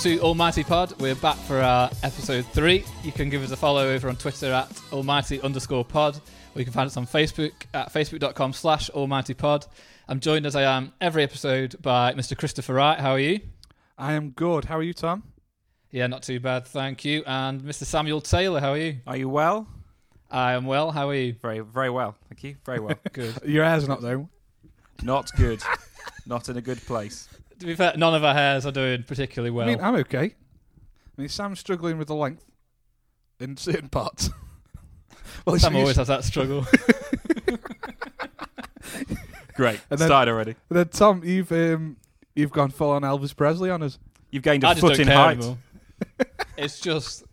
to Almighty Pod. We're back for our episode three. You can give us a follow over on Twitter at Almighty underscore pod, or you can find us on Facebook at facebook.com slash Almighty Pod. I'm joined as I am every episode by Mr. Christopher Wright. How are you? I am good. How are you, Tom? Yeah, not too bad, thank you. And Mr. Samuel Taylor, how are you? Are you well? I am well. How are you? Very, very well. Thank you. Very well. Good. Your hair's not though. Not good. Not in a good place. To be fair, none of our hairs are doing particularly well. I mean, I'm okay. I mean, Sam's struggling with the length in certain parts. well, Sam always has that struggle. Great. And then- Started already. And then Tom, you've um, you've gone full on Elvis Presley on us. You've gained I a just foot don't in care height. anymore. it's just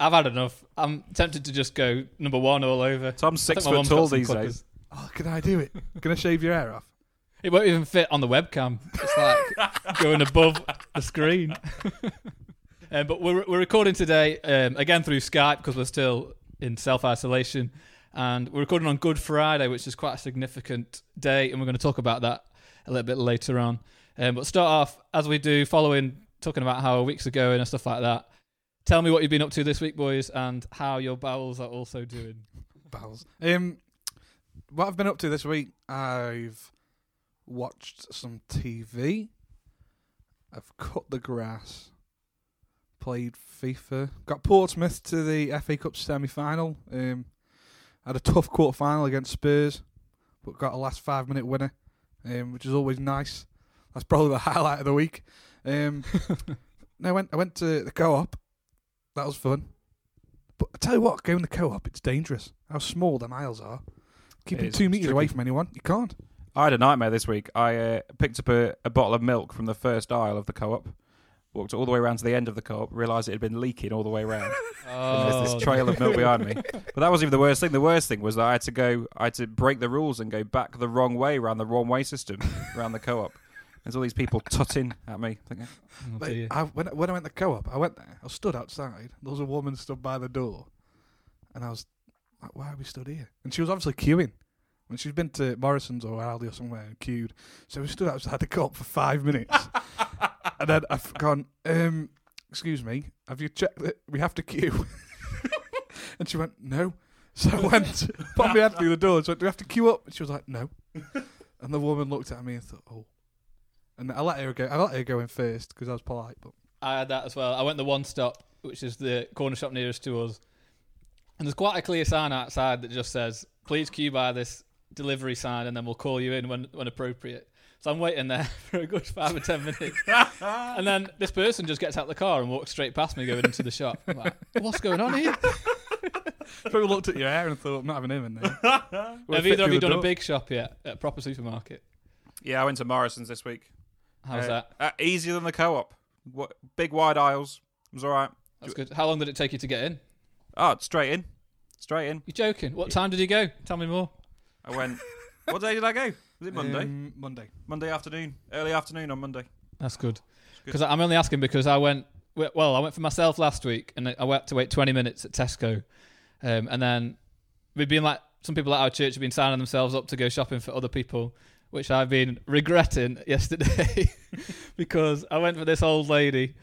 I've had enough. I'm tempted to just go number one all over. Tom's I think six my foot mum's got tall some these clippers. days. Oh, can I do it? Can I shave your hair off? It won't even fit on the webcam. It's like going above the screen. um, but we're we're recording today um, again through Skype because we're still in self isolation, and we're recording on Good Friday, which is quite a significant day, and we're going to talk about that a little bit later on. Um, but start off as we do, following talking about how our weeks are going and stuff like that. Tell me what you've been up to this week, boys, and how your bowels are also doing. Bowels. Um, what I've been up to this week, I've watched some TV. I've cut the grass. Played FIFA. Got Portsmouth to the FA Cup semi-final. Um, had a tough quarter final against Spurs, but got a last five-minute winner, um, which is always nice. That's probably the highlight of the week. Um, no, I went. I went to the co-op. That was fun. But I tell you what, going to the co-op, it's dangerous. How small the miles are. Keeping two meters away from anyone, you can't. I had a nightmare this week. I uh, picked up a, a bottle of milk from the first aisle of the co-op. Walked all the way around to the end of the co-op. Realised it had been leaking all the way around. And there's this trail of milk behind me. But that wasn't even the worst thing. The worst thing was that I had to go. I had to break the rules and go back the wrong way around the wrong way system around the co-op. There's all these people tutting at me. Thinking, Oh, Mate. I, when, when I went to the co-op, I went there. I stood outside. There was a woman stood by the door, and I was like, "Why are we stood here?" And she was obviously queuing. When she'd been to Morrison's or Aldi or somewhere and queued, so we stood outside the co-op for five minutes, and then I've gone, um, "Excuse me, have you checked that we have to queue?" and she went, "No." So I went, put my head through the door. and went, "Do we have to queue up?" And she was like, "No." And the woman looked at me and thought, "Oh." And I let her go. I let her go in first because I was polite, but. I had that as well. I went the one stop, which is the corner shop nearest to us, and there's quite a clear sign outside that just says, "Please queue by this delivery sign, and then we'll call you in when when appropriate." So I'm waiting there for a good five or ten minutes, and then this person just gets out the car and walks straight past me going into the shop. I'm like, "What's going on here?" Probably looked at your hair and thought, I'm not having him in there. Have either of you done a big shop yet at a proper supermarket? yeah, I went to Morrison's this week. How's Uh, that? Uh, easier than the co-op. What, big wide aisles. It was all right. That's good. How long did it take you to get in? Oh, straight in, straight in. You're joking. What time did you go? Tell me more. I went. what day did I go? Was it Monday? Um, Monday. Monday afternoon, early afternoon on Monday. That's good. good. Because I'm only asking because I went. Well, I went for myself last week, and I went to wait 20 minutes at Tesco, um, and then we've been like some people at our church have been signing themselves up to go shopping for other people, which I've been regretting yesterday because I went for this old lady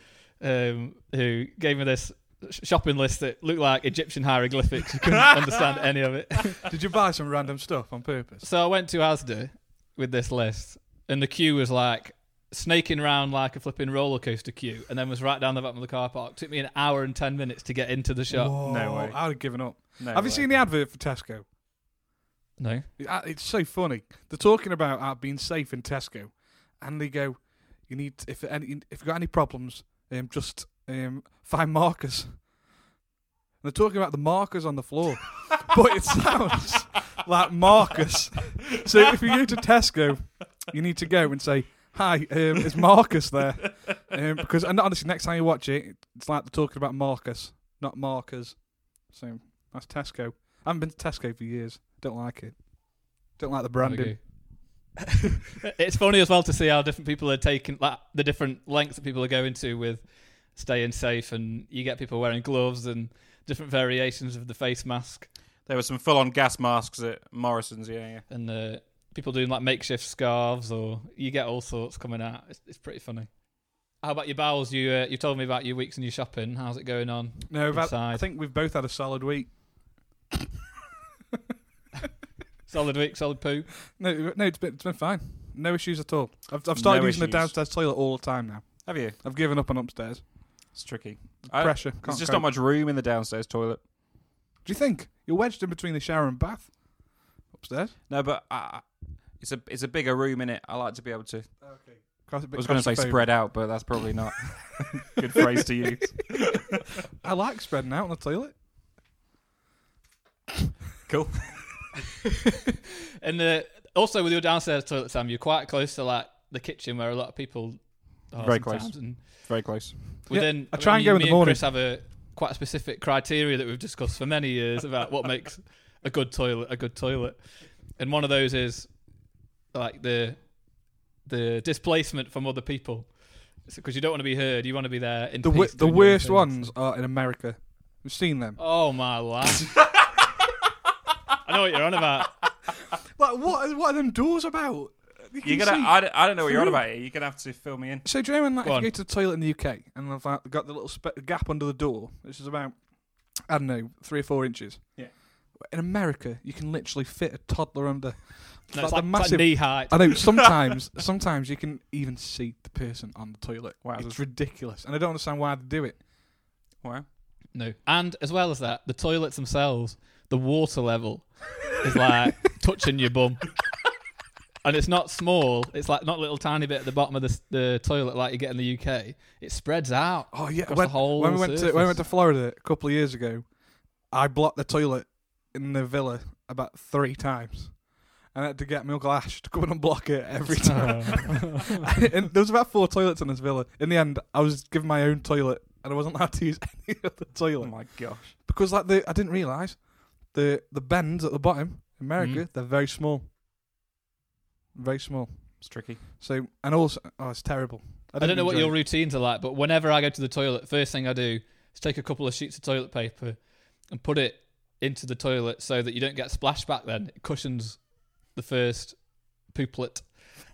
um, who gave me this sh- shopping list that looked like Egyptian hieroglyphics. You couldn't understand any of it. Did you buy some random stuff on purpose? So I went to Asda with this list, and the queue was like snaking round like a flipping roller coaster queue, and then was right down the bottom of the car park. Took me an hour and ten minutes to get into the shop. Whoa, No way. I would have given up. No Have you seen the advert for Tesco? No, It- uh, It's so funny. They're talking about uh, being safe in Tesco, and they go, "You need if any if you've got any problems, um, just um, find markers." And they're talking about the markers on the floor, but it sounds like Marcus. So if you go to Tesco, you need to go and say, "Hi, um, is Marcus there?" Um, because and honestly, next time you watch it, it's like they're talking about Marcus, not markers. So that's Tesco. I haven't been to Tesco for years. Don't like it. Don't like the branding. It's funny as well to see how different people are taking like the different lengths that people are going to with staying safe, and you get people wearing gloves and different variations of the face mask, There were some full-on gas masks at Morrison's. Yeah, yeah. and uh, people doing like makeshift scarves, or you get all sorts coming out. It's, it's pretty funny. How about your bowels? You uh, you told me about your weeks and your shopping. How's it going on? No, we've I think we've both had a solid week. Solid week, solid poo. No, no, it's been it's been fine. No issues at all. I've, I've started No using the downstairs toilet all the time now. Have you? I've given up on upstairs. It's tricky. I- Pressure. There's Can't just cope. not much room in the downstairs toilet. Do you think you're wedged in between the shower and bath upstairs? No, but uh, it's a it's a bigger room in it. I like to be able to. Okay. I I was going to say spread out, but that's probably not a good phrase to use. I like spreading out on the toilet. Cool. And uh, also with your downstairs toilet, Sam, you're quite close to like the kitchen where a lot of people are Very close. And Very close. We then. I try and go in me the and morning. Chris have a quite a specific criteria that we've discussed for many years about what makes a good toilet a good toilet, and one of those is like the the displacement from other people. Because you don't want to be heard, you want to be there in The peace wo- the doing your own worst ones are in America. We've seen them. Oh my life! I know what you're on about. Like what? What are them doors about? You can You're gonna. I, don't- I don't know what you're on about. Here. You're gonna have to fill me in. So do you know when like Go if on. you go to the toilet in the UK and they've like, got the little spe- gap under the door, which is about I don't know three or four inches. Yeah. In America, you can literally fit a toddler under. No, like it's the like, it's like massive- knee height. I know sometimes, sometimes you can even see the person on the toilet. Wow. It's ridiculous, and I don't understand why they do it. Wow. No. And as well as that, the toilets themselves, the water level is like touching your bum. And it's not small. It's like not a little tiny bit at the bottom of the, the toilet like you get in the UK. It spreads out. Oh yeah, when, the whole when we went to when we went to Florida a couple of years ago, I blocked the toilet in the villa about three times, and I had to get my uncle Ash to come and unblock it every time. and there was about four toilets in this villa. In the end, I was given my own toilet, and I wasn't allowed to use any of the Oh my gosh. because, like, the I didn't realize the the bends at the bottom in America Mm. they're very small, very small. It's tricky. So and also, oh, it's terrible. I don't didn't know what your routines are like, but whenever I go to the toilet, first thing I do is take a couple of sheets of toilet paper and put it into the toilet so that you don't get splashback. Then it cushions the first pooplet,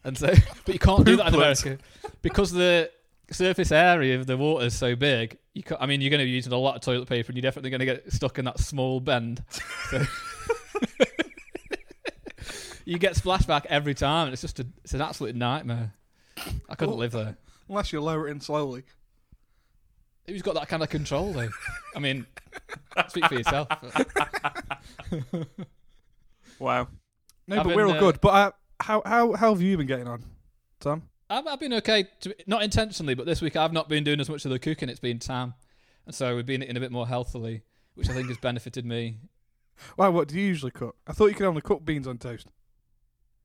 and so but you can't do that in America because the surface area of the water is so big. You can't, I mean, you're going to be using a lot of toilet paper, and you're definitely going to get stuck in that small bend. So you get flashback every time, and it's just a, it's an absolute nightmare. I couldn't live there. Unless you lower it in slowly. Who's got that kind of control, though? I mean, speak for yourself. Wow. No, I've but we're all uh, good. But uh, how how how have you been getting on, Tom? I've, I've been okay, to, not intentionally, but this week I've not been doing as much of the cooking. It's been Tam, and so we've been eating a bit more healthily, which I think has benefited me. Why? What do you usually cook? I thought you could only cook beans on toast.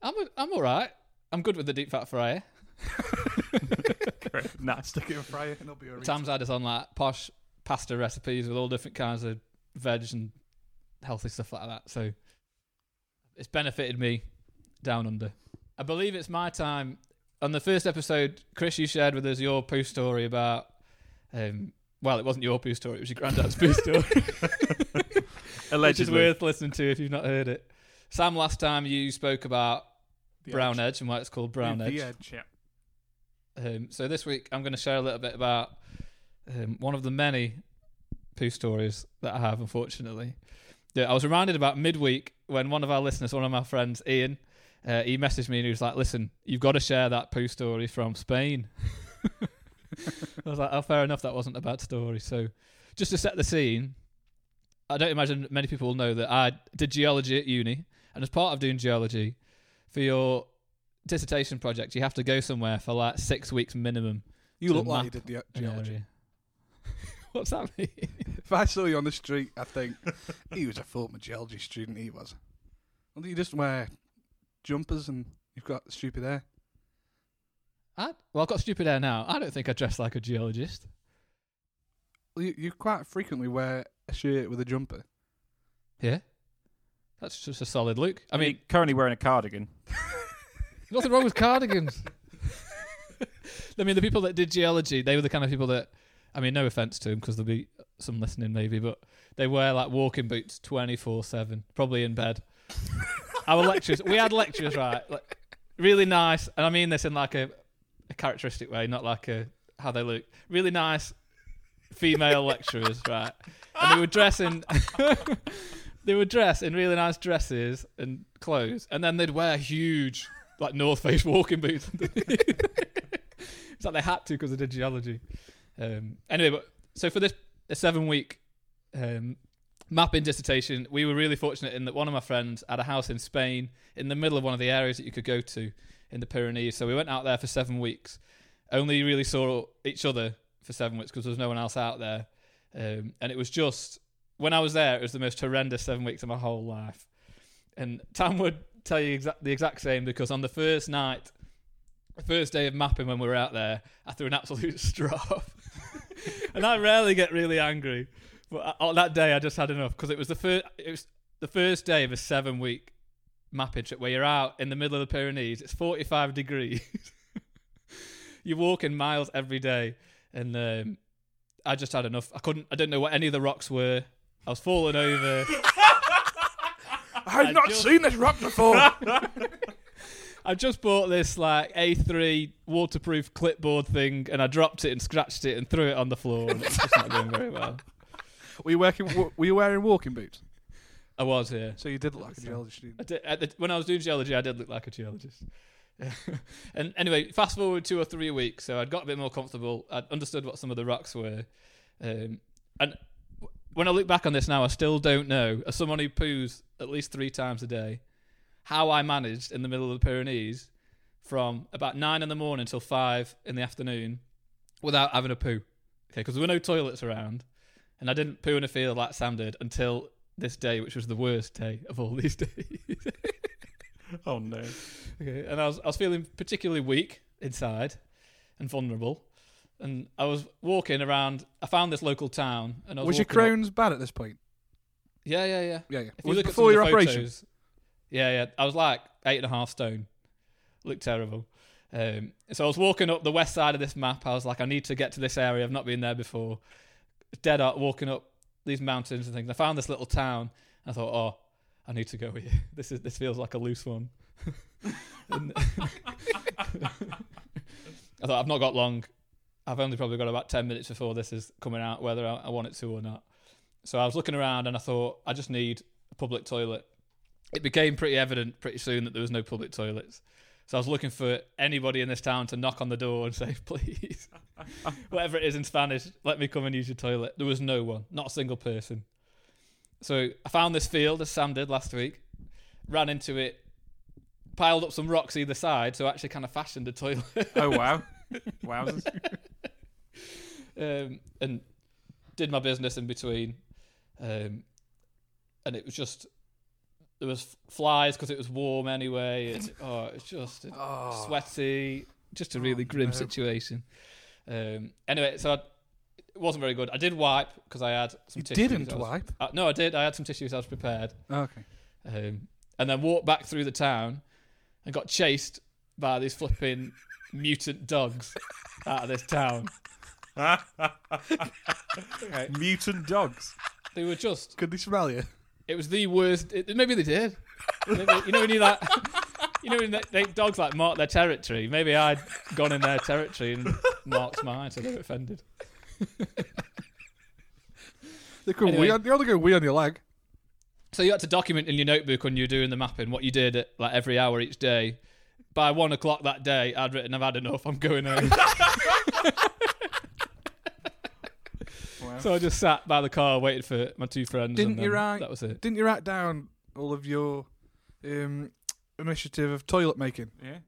I'm a, I'm all right. I'm good with the deep fat fryer. Nice. Stick it in fryer and it'll be a Tam's had us on like posh pasta recipes with all different kinds of veg and healthy stuff like that. So it's benefited me down under. I believe it's my time. On the first episode, Chris, you shared with us your poo story about. Um, well, it wasn't your poo story; it was your granddad's poo story, which is Allegedly. worth listening to if you've not heard it. Sam, last time you spoke about brown edge and why it's called brown edge. The edge. Yeah. Um, so this week I'm going to share a little bit about um, one of the many poo stories that I have, unfortunately. Yeah, I was reminded about midweek when one of our listeners, one of my friends, Ian, uh, he messaged me and he was like, "Listen, you've got to share that poo story from Spain." I was like, "Oh, fair enough. That wasn't a bad story." So, just to set the scene, I don't imagine many people will know that I did geology at uni, and as part of doing geology, for your dissertation project, you have to go somewhere for like six weeks minimum. You look like you did the geology. What's that mean? If I saw you on the street, I think he was a former geology student. He was. Well, you just wear jumpers and you've got stupid hair? I, well, I've got stupid hair now. I don't think I dress like a geologist. Well, you, you quite frequently wear a shirt with a jumper. Yeah, that's just a solid look. I mean, currently wearing a cardigan. nothing wrong with cardigans. I mean, the people that did geology, they were the kind of people that, I mean, no offense to them because there'll be some listening maybe, but they wear like walking boots 24 7, probably in bed. Our lectures, we had lectures, right? Like, really nice. And I mean this in like a, a characteristic way, not like a, how they look. Really nice female lecturers, right? And they were dressing. They would dress in really nice dresses and clothes, and then they'd wear huge like North Face walking boots. it's like they had to because they did geology. Um, anyway, but so for this seven week um, mapping dissertation, we were really fortunate in that one of my friends had a house in Spain in the middle of one of the areas that you could go to in the Pyrenees. So we went out there for seven weeks. Only really saw each other for seven weeks because there was no one else out there. Um, and it was just when I was there, it was the most horrendous seven weeks of my whole life. And Tam would tell you exa- the exact same because on the first night, the first day of mapping when we were out there, I threw an absolute straw. and I rarely get really angry, but on that day I just had enough because it was the first. It was the first day of a seven-week mapping trip where you're out in the middle of the Pyrenees. It's 45 degrees. you're walking miles every day, and um, I just had enough. I couldn't. I didn't know what any of the rocks were. I was falling over. I've I not just- seen this rock before. I just bought this like A3 waterproof clipboard thing, and I dropped it and scratched it and threw it on the floor. And it's just not going very well. were you working? Were you wearing walking boots? I was here. So you did look like a So- geology student. I did, at the, when I was doing geology, I did look like a geologist. and anyway, fast forward two or three weeks, so I'd got a bit more comfortable. I'd understood what some of the rocks were, um, and w- when I look back on this now, I still don't know. As someone who poos at least three times a day, how I managed in the middle of the Pyrenees from about nine in the morning till five in the afternoon without having a poo. Okay, because there were no toilets around, and I didn't poo in a field like Sam did until this day, which was the worst day of all these days. Oh no. okay, and I was I was feeling particularly weak inside and vulnerable, and I was walking around. I found this local town, and I was, Was your walking up- bad at this point? Yeah, yeah, yeah. Yeah, yeah. If you look before at your operation? photos, yeah, yeah. I was like eight and a half stone. Looked terrible. Um, so I was walking up the west side of this map. I was like, I need to get to this area. I've not been there before. Dead out walking up these mountains and things. I found this little town. I thought, oh, I need to go here. This is this feels like a loose one. I thought I've not got long. I've only probably got about ten minutes before this is coming out, whether I, I want it to or not. So I was looking around and I thought I just need a public toilet. It became pretty evident pretty soon that there was no public toilets. So I was looking for anybody in this town to knock on the door and say, please, whatever it is in Spanish, let me come and use your toilet. There was no one, not a single person. So I found this field as Sam did last week, ran into it, piled up some rocks either side, so I actually kind of fashioned a toilet. Oh wow. Wowzers. um, and did my business in between. Um, and it was just there was flies because it was warm anyway. It, oh, it's just Oh. sweaty, just a really Oh, grim no. situation. Um, anyway, so I, it wasn't very good. I did wipe because I had some You tissues. didn't I was- wipe. Uh, no, I did. I had some tissues. I was prepared. Okay. Um, and then walked back through the town and got chased by these flipping mutant dogs out of this town. Mutant dogs. They were just Could they smell you? It was the worst. It, maybe they did. Maybe, you know when you like, you know when they, they, dogs like mark their territory. Maybe I'd gone in their territory and marked mine, so they were offended. They could Anyway. wee on, they only go wee on your leg. So you had to document in your notebook when you were doing the mapping what you did at like every hour each day. By one o'clock that day, I'd written, "I've had enough. I'm going home." Wow. so I just sat by the car, waited for my two friends. Didn't and you write- That was it. Didn't you write down all of your um, initiative of toilet making? Yeah.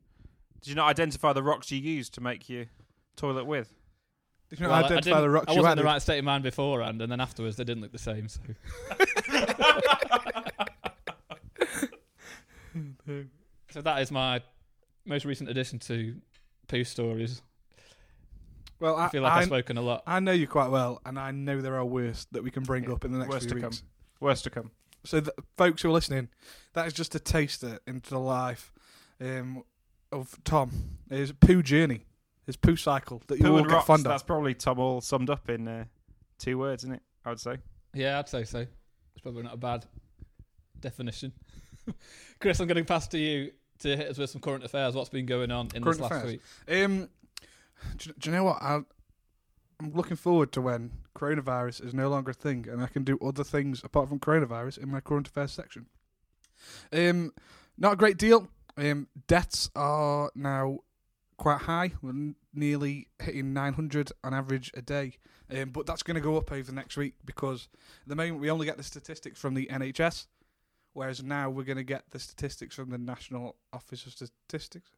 Did you not identify the rocks you used to make your toilet with? Did you not Well, I- I identify didn't- the rocks I wasn't in the right state of mind beforehand, and then afterwards they didn't look the same. So. so that is my most recent addition to poo stories. Well, I, I feel like I, I've spoken a lot. I know you quite well, and I know there are worse that we can bring Yeah, up in the next worse few to come. weeks. Worst to come. So, th- folks who are listening, that is just a taster into the life um, of Tom. His poo journey, his poo cycle that you Poo all get rocks. fond That's probably Tom all summed up in uh, two words, isn't it? I would say. Yeah, I'd say so. It's probably not a bad definition. Chris, I'm going to pass to you to hit us with some current affairs. What's been going on in Current this last affairs? week? Um, do, you- do you know what? I I'm looking forward to when coronavirus is no longer a thing and I can do other things apart from coronavirus in my current affairs section. Um, not a great deal. Um, deaths are now quite high. We're n- nearly hitting 900 on average a day. Um, but that's going to go up over the next week because at the moment we only get the statistics from the NHS, whereas now we're going to get the statistics from the National Office of Statistics.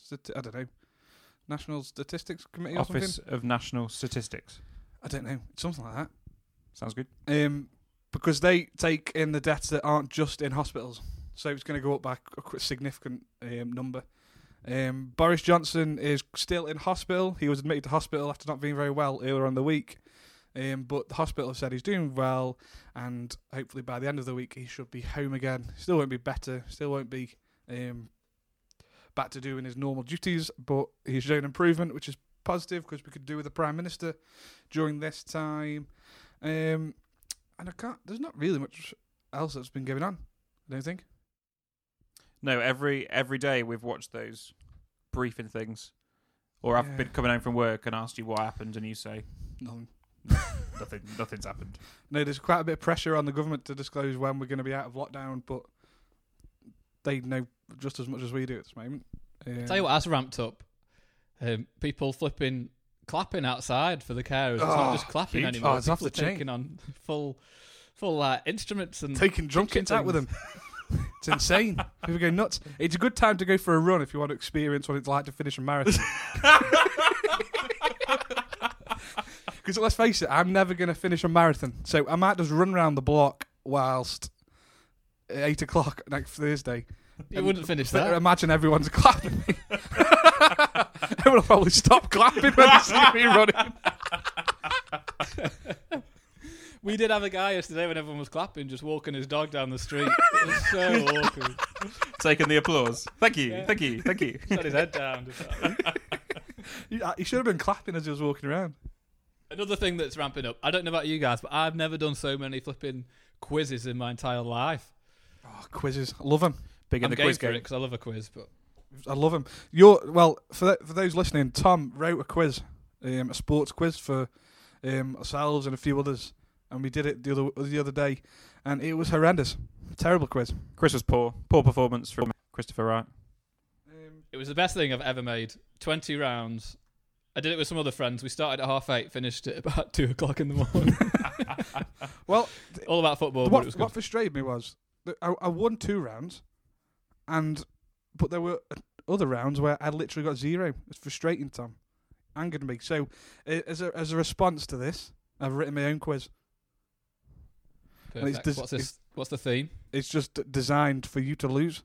Stati- I don't know. National Statistics Committee Office of National Statistics. I don't know. Something like that. Sounds good. Um, because they take in the deaths that aren't just in hospitals, so it's going to go up by a significant um, number. Um, Boris Johnson is still in hospital. He was admitted to hospital after not being very well earlier on the week, um, but the hospital have said he's doing well, and hopefully by the end of the week he should be home again. Still won't be better. Still won't be um, back to doing his normal duties, but he's shown improvement, which is positive because we could do with the prime minister during this time. Um, and I can't. There's not really much else that's been going on. I don't think. No, every every day we've watched those briefing things, or I've Yeah. been coming home from work and asked you what happened, and you say Nothing. nothing. Nothing's happened. No, there's quite a bit of pressure on the government to disclose when we're going to be out of lockdown, but they know just as much as we do at this moment. Um, Tell you what has ramped up. Um, people flipping, clapping outside for the carers. It's Oh, not just clapping huge. anymore. Oh, it's off people the are chain. taking on full, full uh, instruments and taking drum kitchen kits out with them. it's insane. People go nuts. It's a good time to go for a run if you want to experience what it's like to finish a marathon. Because let's face it, I'm never going to finish a marathon, so I might just run around the block whilst at eight o'clock next Thursday. you wouldn't finish But that. Imagine everyone's clapping me. Everyone will probably stop clapping when they see me running. We did have a guy yesterday when everyone was clapping, just walking his dog down the street. It was so awkward. Taking the applause. Thank you. Yeah. Thank you. Thank you. Just had his head down. just like- uh, he should have been clapping as he was walking around. Another thing that's ramping up. I don't know about you guys, but I've never done so many flipping quizzes in my entire life. Oh, quizzes, I love them. Big in I'm the quiz game. because I love a quiz, but I love them. You're well for th- for those listening. Tom wrote a quiz, um, a sports quiz for um, ourselves and a few others, and we did it the other the other day, and it was horrendous, terrible quiz. Chris was poor. Poor performance from Christopher Wright. Um, it was the best thing I've ever made. Twenty rounds. I did it with some other friends. We started at half eight, finished at about two o'clock in the morning. well, All about football, but what, what frustrated me was that I, I won two rounds, and but there were other rounds where I literally got zero. It's frustrating, Tom. Angered me. So, uh, as a as a response to this, I've written my own quiz. and it's Perfect. What's this? What's the theme? It's just designed for you to lose.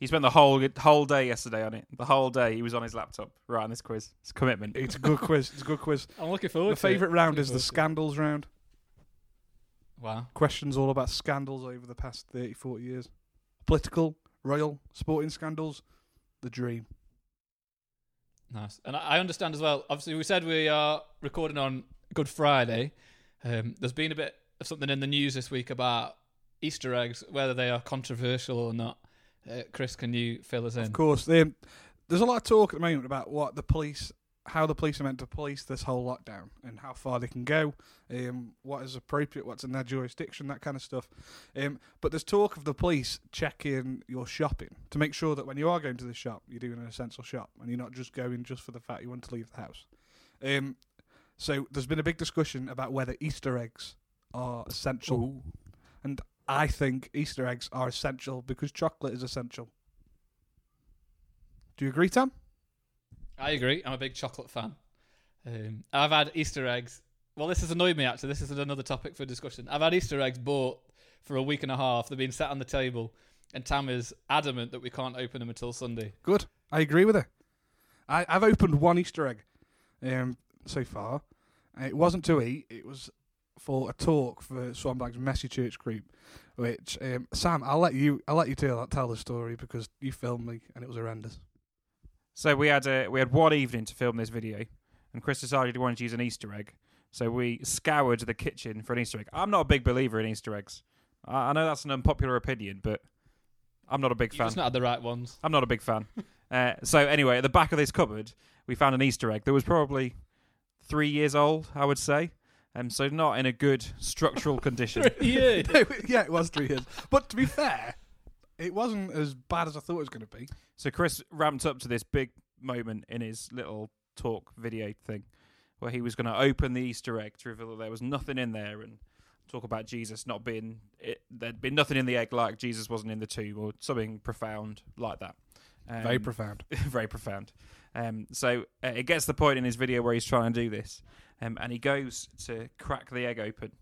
He spent the whole whole day yesterday on it. The whole day he was on his laptop writing this quiz. It's a commitment. It's a good quiz. It's a good quiz. I'm looking forward. The to it. favourite round is the forward it. scandals round. Wow. Questions all about scandals over the past 30, 40 years. Political, royal, sporting scandals. The dream. Nice. And I I understand as well. Obviously, we said we are recording on Good Friday. Um, there's been a bit of something in the news this week about Easter eggs, whether they are controversial or not. Uh, Chris, can you fill us in? Of course, they, there's a lot of talk at the moment about what the police, how the police are meant to police this whole lockdown and how far they can go, um, what is appropriate, what's in their jurisdiction, that kind of stuff. Um, but there's talk of the police checking your shopping to make sure that when you are going to the shop, you're doing an essential shop and you're not just going just for the fact you want to leave the house. Um, so there's been a big discussion about whether Easter eggs are essential. I think Easter eggs are essential because chocolate is essential. Do you agree, Tom? I agree. I'm a big chocolate fan. Um, I've had Easter eggs. Well, this has annoyed me actually. This is another topic for discussion. I've had Easter eggs bought for a week and a half. They've been sat on the table, and Tam is adamant that we can't open them until Sunday. Good. I agree with her. I, I've opened one Easter egg um, so far. It wasn't to eat. It was for a talk for Swanbag's Messy Church group. Which um, Sam, I'll let you. I'll let you tell tell the story because you filmed me and it was horrendous. So we had a, we had one evening to film this video, and Chris decided he wanted to use an Easter egg. So we scoured the kitchen for an Easter egg. I'm not a big believer in Easter eggs. I, I know that's an unpopular opinion, but I'm not a big You've fan. just not had the right ones. I'm not a big fan. uh, so anyway, at the back of this cupboard, we found an Easter egg that was probably three years old, I would say. Um, so not in a good structural condition. yeah. yeah, it was three years. But to be fair, it wasn't as bad as I thought it was going to be. So Chris ramped up to this big moment in his little talk video thing where he was going to open the Easter egg to reveal that there was nothing in there and talk about Jesus not being it, there'd been nothing in the egg like Jesus wasn't in the tomb or something profound like that. Um, Very profound. very profound. Um, so uh, it gets the point in his video where he's trying to do this, um, and he goes to crack the egg open,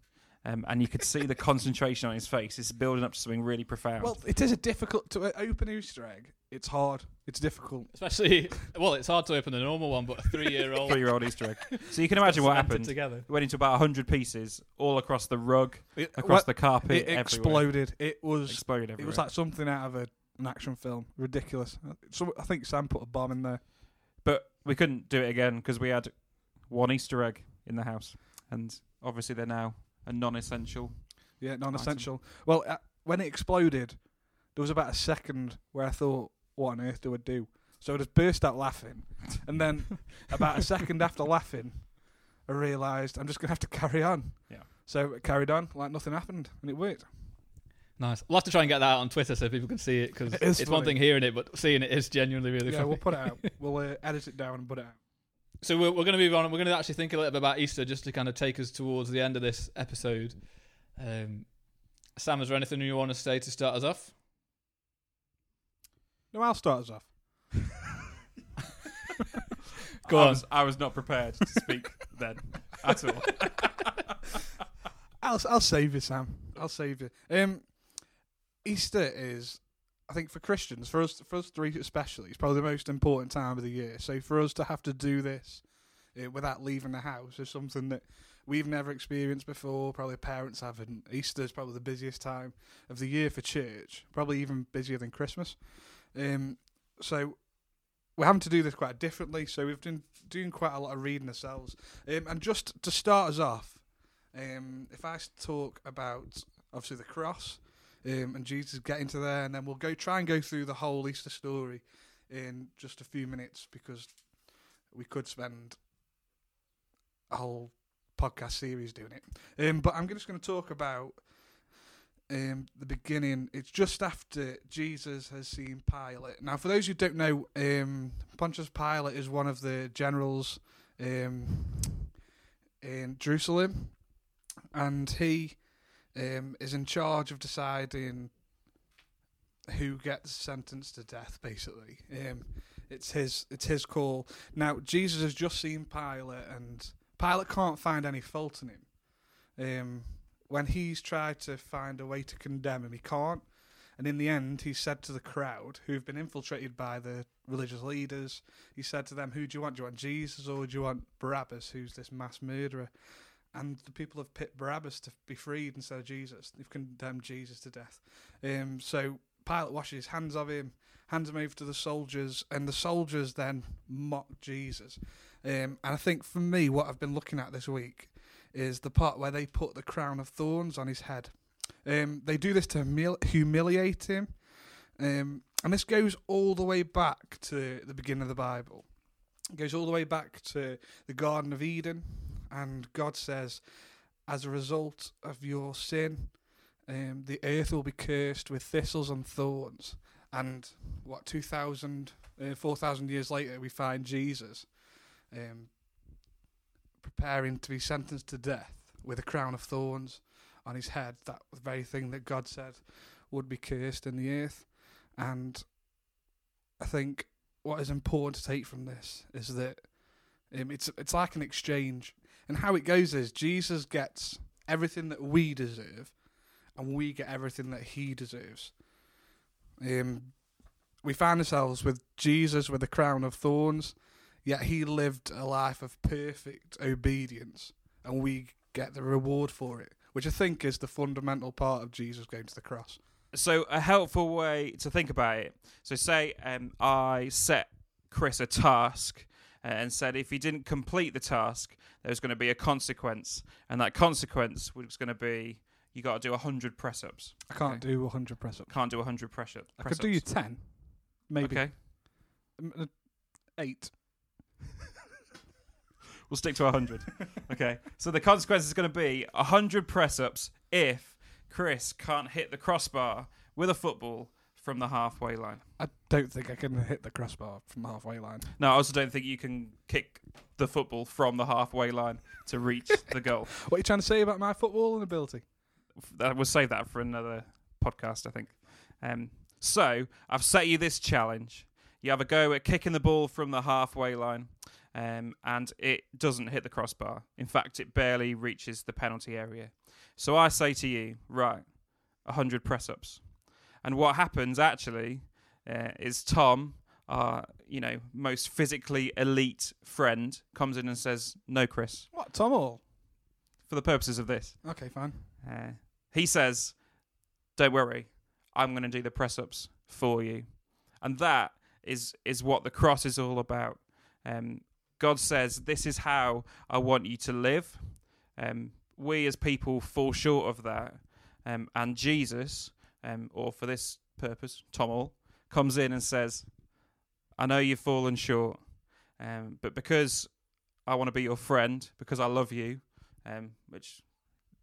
um, and you could see the concentration on his face. It's building up to something really profound. Well, it is a difficult to uh, open Easter egg. It's hard. It's difficult. Especially, well, it's hard to open a normal one, but a three-year-old. three-year-old Easter egg. So you can imagine what happened. together. It went into about hundred pieces, all across the rug, It, across well, the carpet, it everywhere. exploded. It was. Exploded It was like something out of a, an action film. Ridiculous. So I think Sam put a bomb in there. We couldn't do it again because we had one Easter egg in the house, and obviously they're now a non-essential. Yeah, non-essential. Well, uh, when it exploded, there was about a second where I thought, "What on earth do I do?" So I just burst out laughing, and then about a second after laughing, I realised I'm just gonna have to carry on. Yeah. So I carried on like nothing happened, and it worked. Nice. We'll have to try and get that out on Twitter so people can see it because It is it's one thing hearing it, but seeing it is genuinely really yeah, funny. we'll put it out. We'll uh, edit it down and put it out. So we're, we're going to move on. We're going to actually think a little bit about Easter just to kind of take us towards the end of this episode. Um, Sam, is there anything you want to say to start us off? No, I'll start us off. Go I on. Was, I was not prepared to speak then at all. I'll I'll save you, Sam. I'll save you. Um, Easter is, I think, for Christians, for us, for us three especially, it's probably the most important time of the year. So for us to have to do this uh, without leaving the house is something that we've never experienced before. Probably parents haven't. Easter is probably the busiest time of the year for church. Probably even busier than Christmas. Um, so we're having to do this quite differently. So we've been doing quite a lot of reading ourselves. Um, and just to start us off. Um, if I talk about obviously the cross um, and Jesus get into there, and then we'll go try and go through the whole Easter story in just a few minutes because we could spend a whole podcast series doing it. Um, but I'm just going to talk about um, the beginning. It's just after Jesus has seen Pilate. Now, for those who don't know, um, Pontius Pilate is one of the generals um, in Jerusalem and he um, is in charge of deciding who gets sentenced to death. Basically, um, it's his it's his call. Now Jesus has just seen Pilate, and Pilate can't find any fault in him. Um, when he's tried to find a way to condemn him, he can't. And in the end, he said to the crowd, who've been infiltrated by the religious leaders, he said to them, "Who do you want? Do you want Jesus or do you want Barabbas, who's this mass murderer?" And the people have picked Barabbas to be freed instead of Jesus. They've condemned Jesus to death. Um, so Pilate washes his hands of him, hands him over to the soldiers, and the soldiers then mock Jesus. Um, and I think for me, what I've been looking at this week is the part where they put the crown of thorns on his head. Um, they do this to humil- humiliate him. Um, and this goes all the way back to the beginning of the Bible. It goes all the way back to the Garden of Eden, and God says, as a result of your sin, um, the earth will be cursed with thistles and thorns. And what, 2,000, uh, 4,000 years later, we find Jesus um, preparing to be sentenced to death with a crown of thorns on his head, that very thing that God said would be cursed in the earth. And I think what is important to take from this is that um, it's it's like an exchange, and how it goes is Jesus gets everything that we deserve, and we get everything that He deserves. Um, we find ourselves with Jesus with a crown of thorns, yet He lived a life of perfect obedience, and we get the reward for it, which I think is the fundamental part of Jesus going to the cross. So a helpful way to think about it. So say um, I set Chris a task uh, and said if he didn't complete the task, there was going to be a consequence, and that consequence was going to be you got to do hundred press ups. I can't Okay. do 100 press ups. Can't do hundred press ups. I could do you 10, maybe Okay. Uh, eight. We'll stick to 100. okay. So the consequence is going to be 100 press ups if Chris can't hit the crossbar with a football from the halfway line. I don't think I can hit the crossbar from the halfway line. No, I also don't think you can kick the football from the halfway line to reach the goal. What are you trying to say about my footballing ability? That we'll save that for another podcast, I think. Um, so I've set you this challenge. You have a go at kicking the ball from the halfway line, um, and it doesn't hit the crossbar. In fact, it barely reaches the penalty area. So I say to you, right, 100 press ups. And what happens actually uh, is Tom, our you know most physically elite friend, comes in and says, "No, Chris." What, Tom Hall? For the purposes of this, Okay, fine. uh, he says, "Don't worry, I'm going to do the press ups for you," and that is is what the cross is all about. Um, God says, "This is how I want you to live." Um, we as people fall short of that, um, and Jesus, um, or for this purpose, Tom Hall, comes in and says, "I know you've fallen short, um, but because I want to be your friend, because I love you, um, which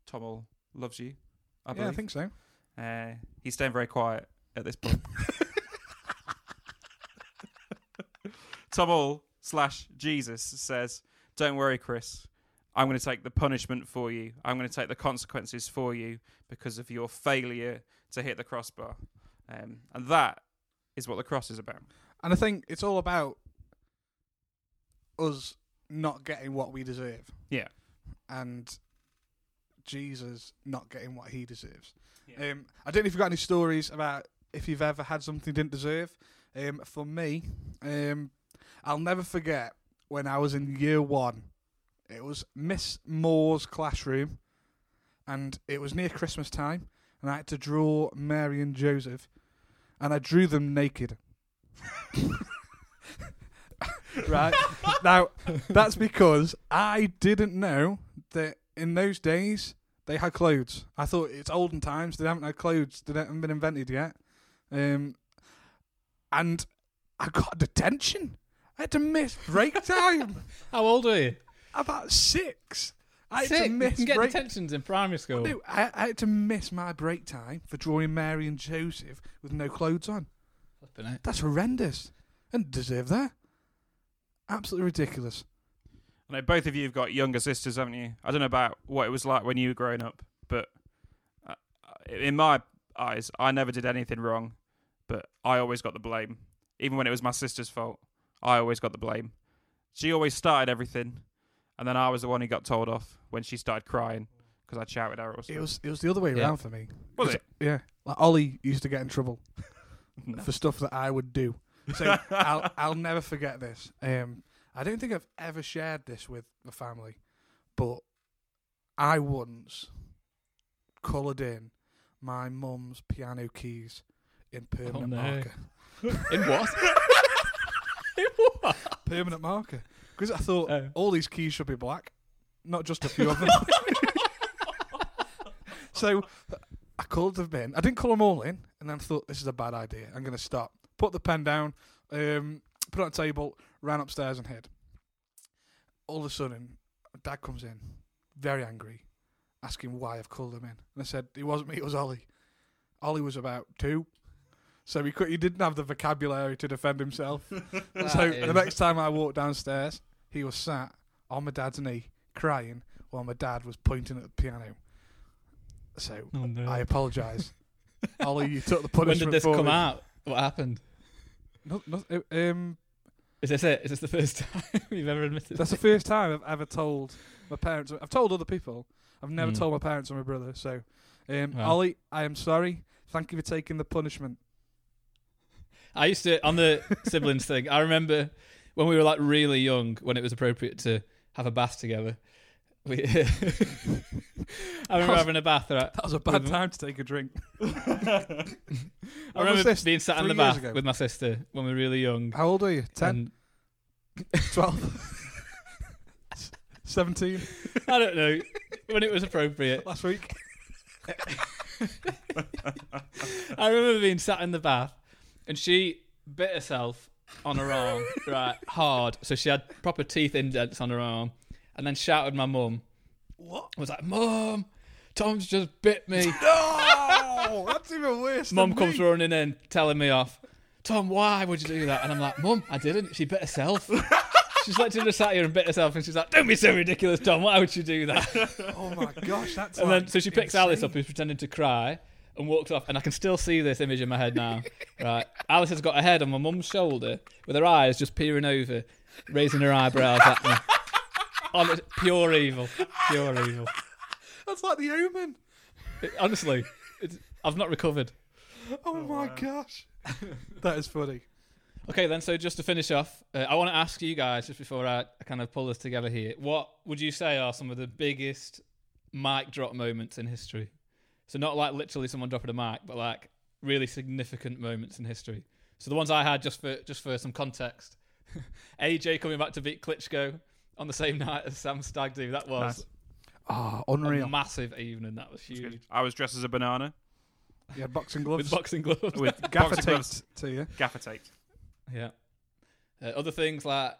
Tom Hall loves you, I believe. yeah. I think so. Uh, he's staying very quiet at this point. Tom Hall slash Jesus says, "Don't worry, Chris. I'm going to take the punishment for you. I'm going to take the consequences for you because of your failure to hit the crossbar." Um, and that is what the cross is about. And I think it's all about us not getting what we deserve. Yeah. And Jesus not getting what he deserves. Um, I don't know if you've got any stories about if you've ever had something you didn't deserve. Um, for me, um, I'll never forget when I was in year one. It was Miss Moore's classroom, and it was near Christmas time, and I had to draw Mary and Joseph, and I drew them naked. right now, that's because I didn't know that in those days they had clothes. I thought it's olden times; they haven't had clothes; they haven't been invented yet. Um, and I got detention. I had to miss break time. How old are you? About six. I had Sick. to You miss can get break. detentions in primary school. No, I, I had to miss my break time for drawing Mary and Joseph with no clothes on. Flipping heck. That's horrendous, and deserve that. Absolutely ridiculous. I know both of you have got younger sisters, haven't you? I don't know about what it was like when you were growing up, but uh, in my eyes, I never did anything wrong, but I always got the blame. Even when it was my sister's fault, I always got the blame. She always started everything, and then I was the one who got told off when she started crying because I shouted at her or something. It was it was the other way Yeah. around for me. Was 'Cause- it? Yeah. Like Ollie used to get in trouble No. for stuff that I would do. So I'll I'll never forget this. Um, I don't think I've ever shared this with the family, but I once coloured in my mum's piano keys in permanent no. marker. In what? in what? Permanent marker. Because I thought Oh. all these keys should be black, not just a few of them. so I called them in. I didn't call them all in, and then I thought this is a bad idea. I'm going to stop. Put the pen down, um, put it on the table, ran upstairs and hid. All of a sudden, Dad comes in, very angry, asking why I've called them in. And I said, it wasn't me, it was Ollie. Ollie was about two. So he, could, he didn't have the vocabulary to defend himself. so That the next time I walked downstairs, he was sat on my dad's knee, crying, while my dad was pointing at the piano. So Oh, no. I apologise, Ollie. You took the punishment. when did this for come me. out? What happened? No, no, um, Is this it? Is this the first time you've ever admitted? that's the first time I've ever told my parents. I've told other people. I've never Mm. told my parents or my brother. So, um, Wow. Ollie, I am sorry. Thank you for taking the punishment. I used to on the siblings thing. I remember when we were like really young, when it was appropriate to have a bath together. We, I remember having a bath. Right? That was a bad With- time to take a drink. I remember this? being sat in the bath ago? with my sister when we were really young. How old are you? 10, 12, 17 I don't know when it was appropriate. last week? I remember being sat in the bath, and she bit herself on her arm, right, hard. So she had proper teeth indents on her arm, and then shouted my mum. What? I was like, Mum, Tom's just bit me. No, that's even worse. Mum comes me. running in, telling me off. Tom, why would you do that? And I'm like, Mum, I didn't. She bit herself. She's like, just sat here and bit herself, and she's like, "Don't be so ridiculous, Tom. Why would you do that?" Oh my gosh, that's. and like then so she picks Alice up, who's pretending to cry, and walks off. And I can still see this image in my head now. right, Alice has got her head on my mum's shoulder, with her eyes just peering over, raising her eyebrows at me. On it, pure evil, pure evil. That's like the Omen. It- honestly, it's, I've not recovered. Oh, my gosh, that is funny. Okay, then. So just to finish off, uh, I want to ask you guys just before I, I kind of pull this together here. What would you say are some of the biggest mic drop moments in history? So not like literally someone dropping a mic, but like really significant moments in history. So the ones I had just for just for some context, AJ coming back to beat Klitschko on the same night as Sam Stag do. That was Ah, a unreal. massive evening. That was huge. I was dressed as a banana Yeah, boxing gloves With gloves, boxing gloves. with gaffer boxing gloves, taped to you. gaffer tape. Yeah. Uh, other things like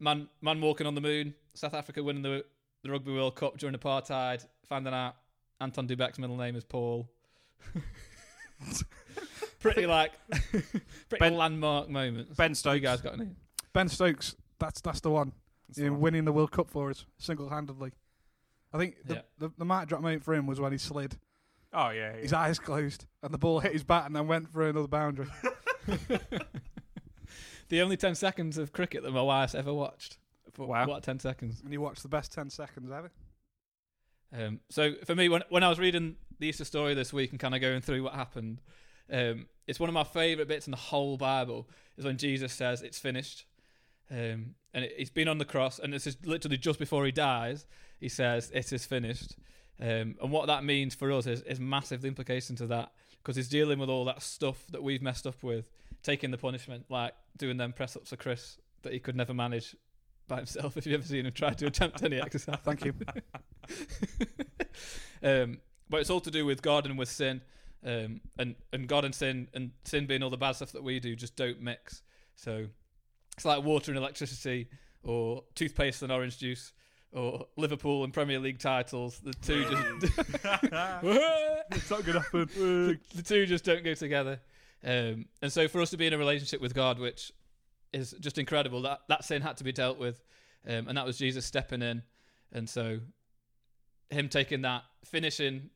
man man walking on the moon, South Africa winning the the Rugby World Cup during apartheid, finding out Anton Du Beke's middle name is Paul. pretty like pretty Ben- landmark moments. Ben Stokes. you guys got any? Ben Stokes, that's that's the one. That's the one. winning the World Cup for us single handedly. I think the, Yeah. the the mic drop moment for him was when he slid, Oh yeah, his eyes closed, and the ball hit his bat and then went for another boundary. The only ten seconds of cricket that my wife's ever watched. For, Wow. What ten seconds? and you watched the best ten seconds ever. Um, so for me, when when I was reading the Easter story this week and kind of going through what happened, um, it's one of my favourite bits in the whole Bible is when Jesus says it's finished, um, and it, he's been on the cross, and this is literally just before he dies. He says it is finished, um, and what that means for us is, is massive. The implications of that because he's dealing with all that stuff that we've messed up with, taking the punishment, like doing them press ups for Chris that he could never manage by himself. If you've ever seen him try to attempt any exercise. Thank you. um, but it's all to do with God and with sin, um, and and God and sin, and sin being all the bad stuff that we do, just don't mix. So it's like water and electricity, or toothpaste and orange juice, or Liverpool and Premier League titles. The two just it's not going to happen. the two just don't go together. Um, and so for us to be in a relationship with God, which is just incredible, that that sin had to be dealt with, um, and that was Jesus stepping in, and so him taking that, finishing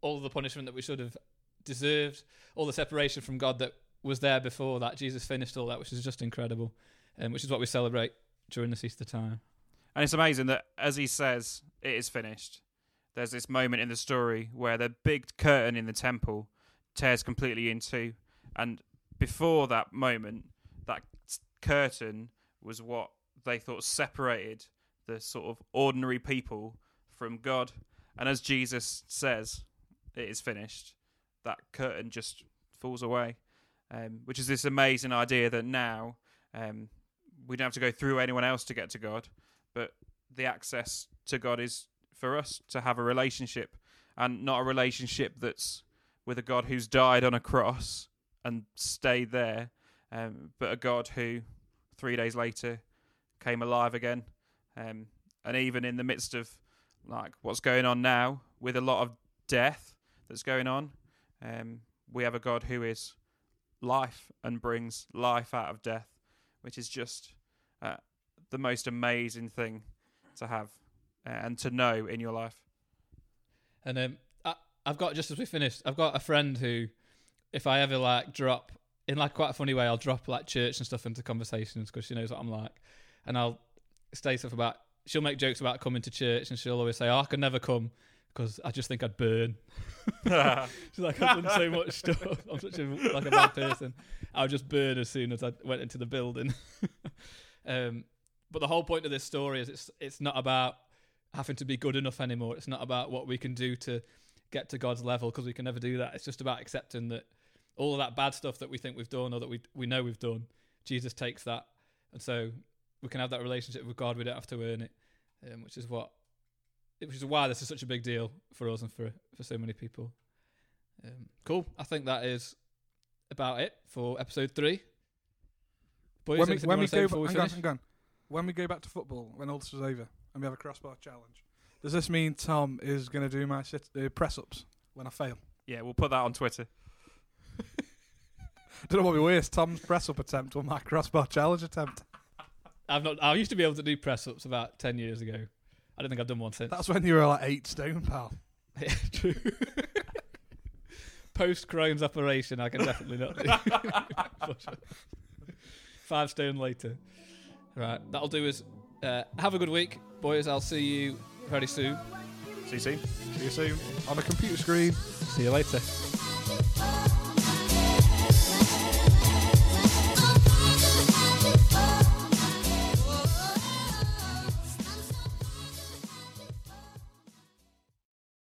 all the punishment that we should have deserved, all the separation from God that was there before that. Jesus finished all that, which is just incredible, and which is what we celebrate during this Easter time. And it's amazing that as he says it is finished, there's this moment in the story where the big curtain in the temple tears completely in two. And before that moment, curtain was what they thought separated the sort of ordinary people from God. And as Jesus says, it is finished, that curtain just falls away. Um, which is this amazing idea that now um, we don't have to go through anyone else to get to God but the access to God is for us to have a relationship and not a relationship that's with a God who's died on a cross and stayed there, um, but a God who three days later came alive again. Um, and even in the midst of like what's going on now with a lot of death that's going on, um, we have a God who is life and brings life out of death, which is just uh, the most amazing thing to have uh, and to know in your life. And um, I, I've got just as we finished, I've got a friend who, if I ever like drop in like quite a funny way, I'll drop like church and stuff into conversations because she knows what I'm like, and I'll say stuff about. She'll make jokes about coming to church, and she'll always say, "Oh, I can never come because I just think I'd burn." She's like, "I've done so much stuff. I'm such a like a bad person. I would just burn as soon as I went into the building." um, but the whole point of this story is it's it's not about having to be good enough anymore. It's not about what we can do to get to God's level because we can never do that. It's just about accepting that all of that bad stuff that we think we've done or that we we know we've done, Jesus takes that, and so we can have that relationship with God. We don't have to earn it, um, which is what, which is why this is such a big deal for us and for for so many people. Um, cool. I think that is about it for episode three. Boys, when we, when we go, we hang on, hang on. When we go back to football, when all this is over, and we have a crossbar challenge. Does this mean Tom is going to do my sit- uh, press ups when I fail? Yeah, we'll put that on Twitter. Don't know what we worse, Tom's press up attempt or my crossbar challenge attempt. I've not. I used to be able to do press ups about ten years ago. I don't think I've done one since. That's when you were like eight stone, pal. Yeah, True. Post Crohn's operation, I can definitely not do. Five stone later. Right, that'll do us. Uh, have a good week, boys. I'll see you very soon. See you soon. See you soon on the computer screen. See you later.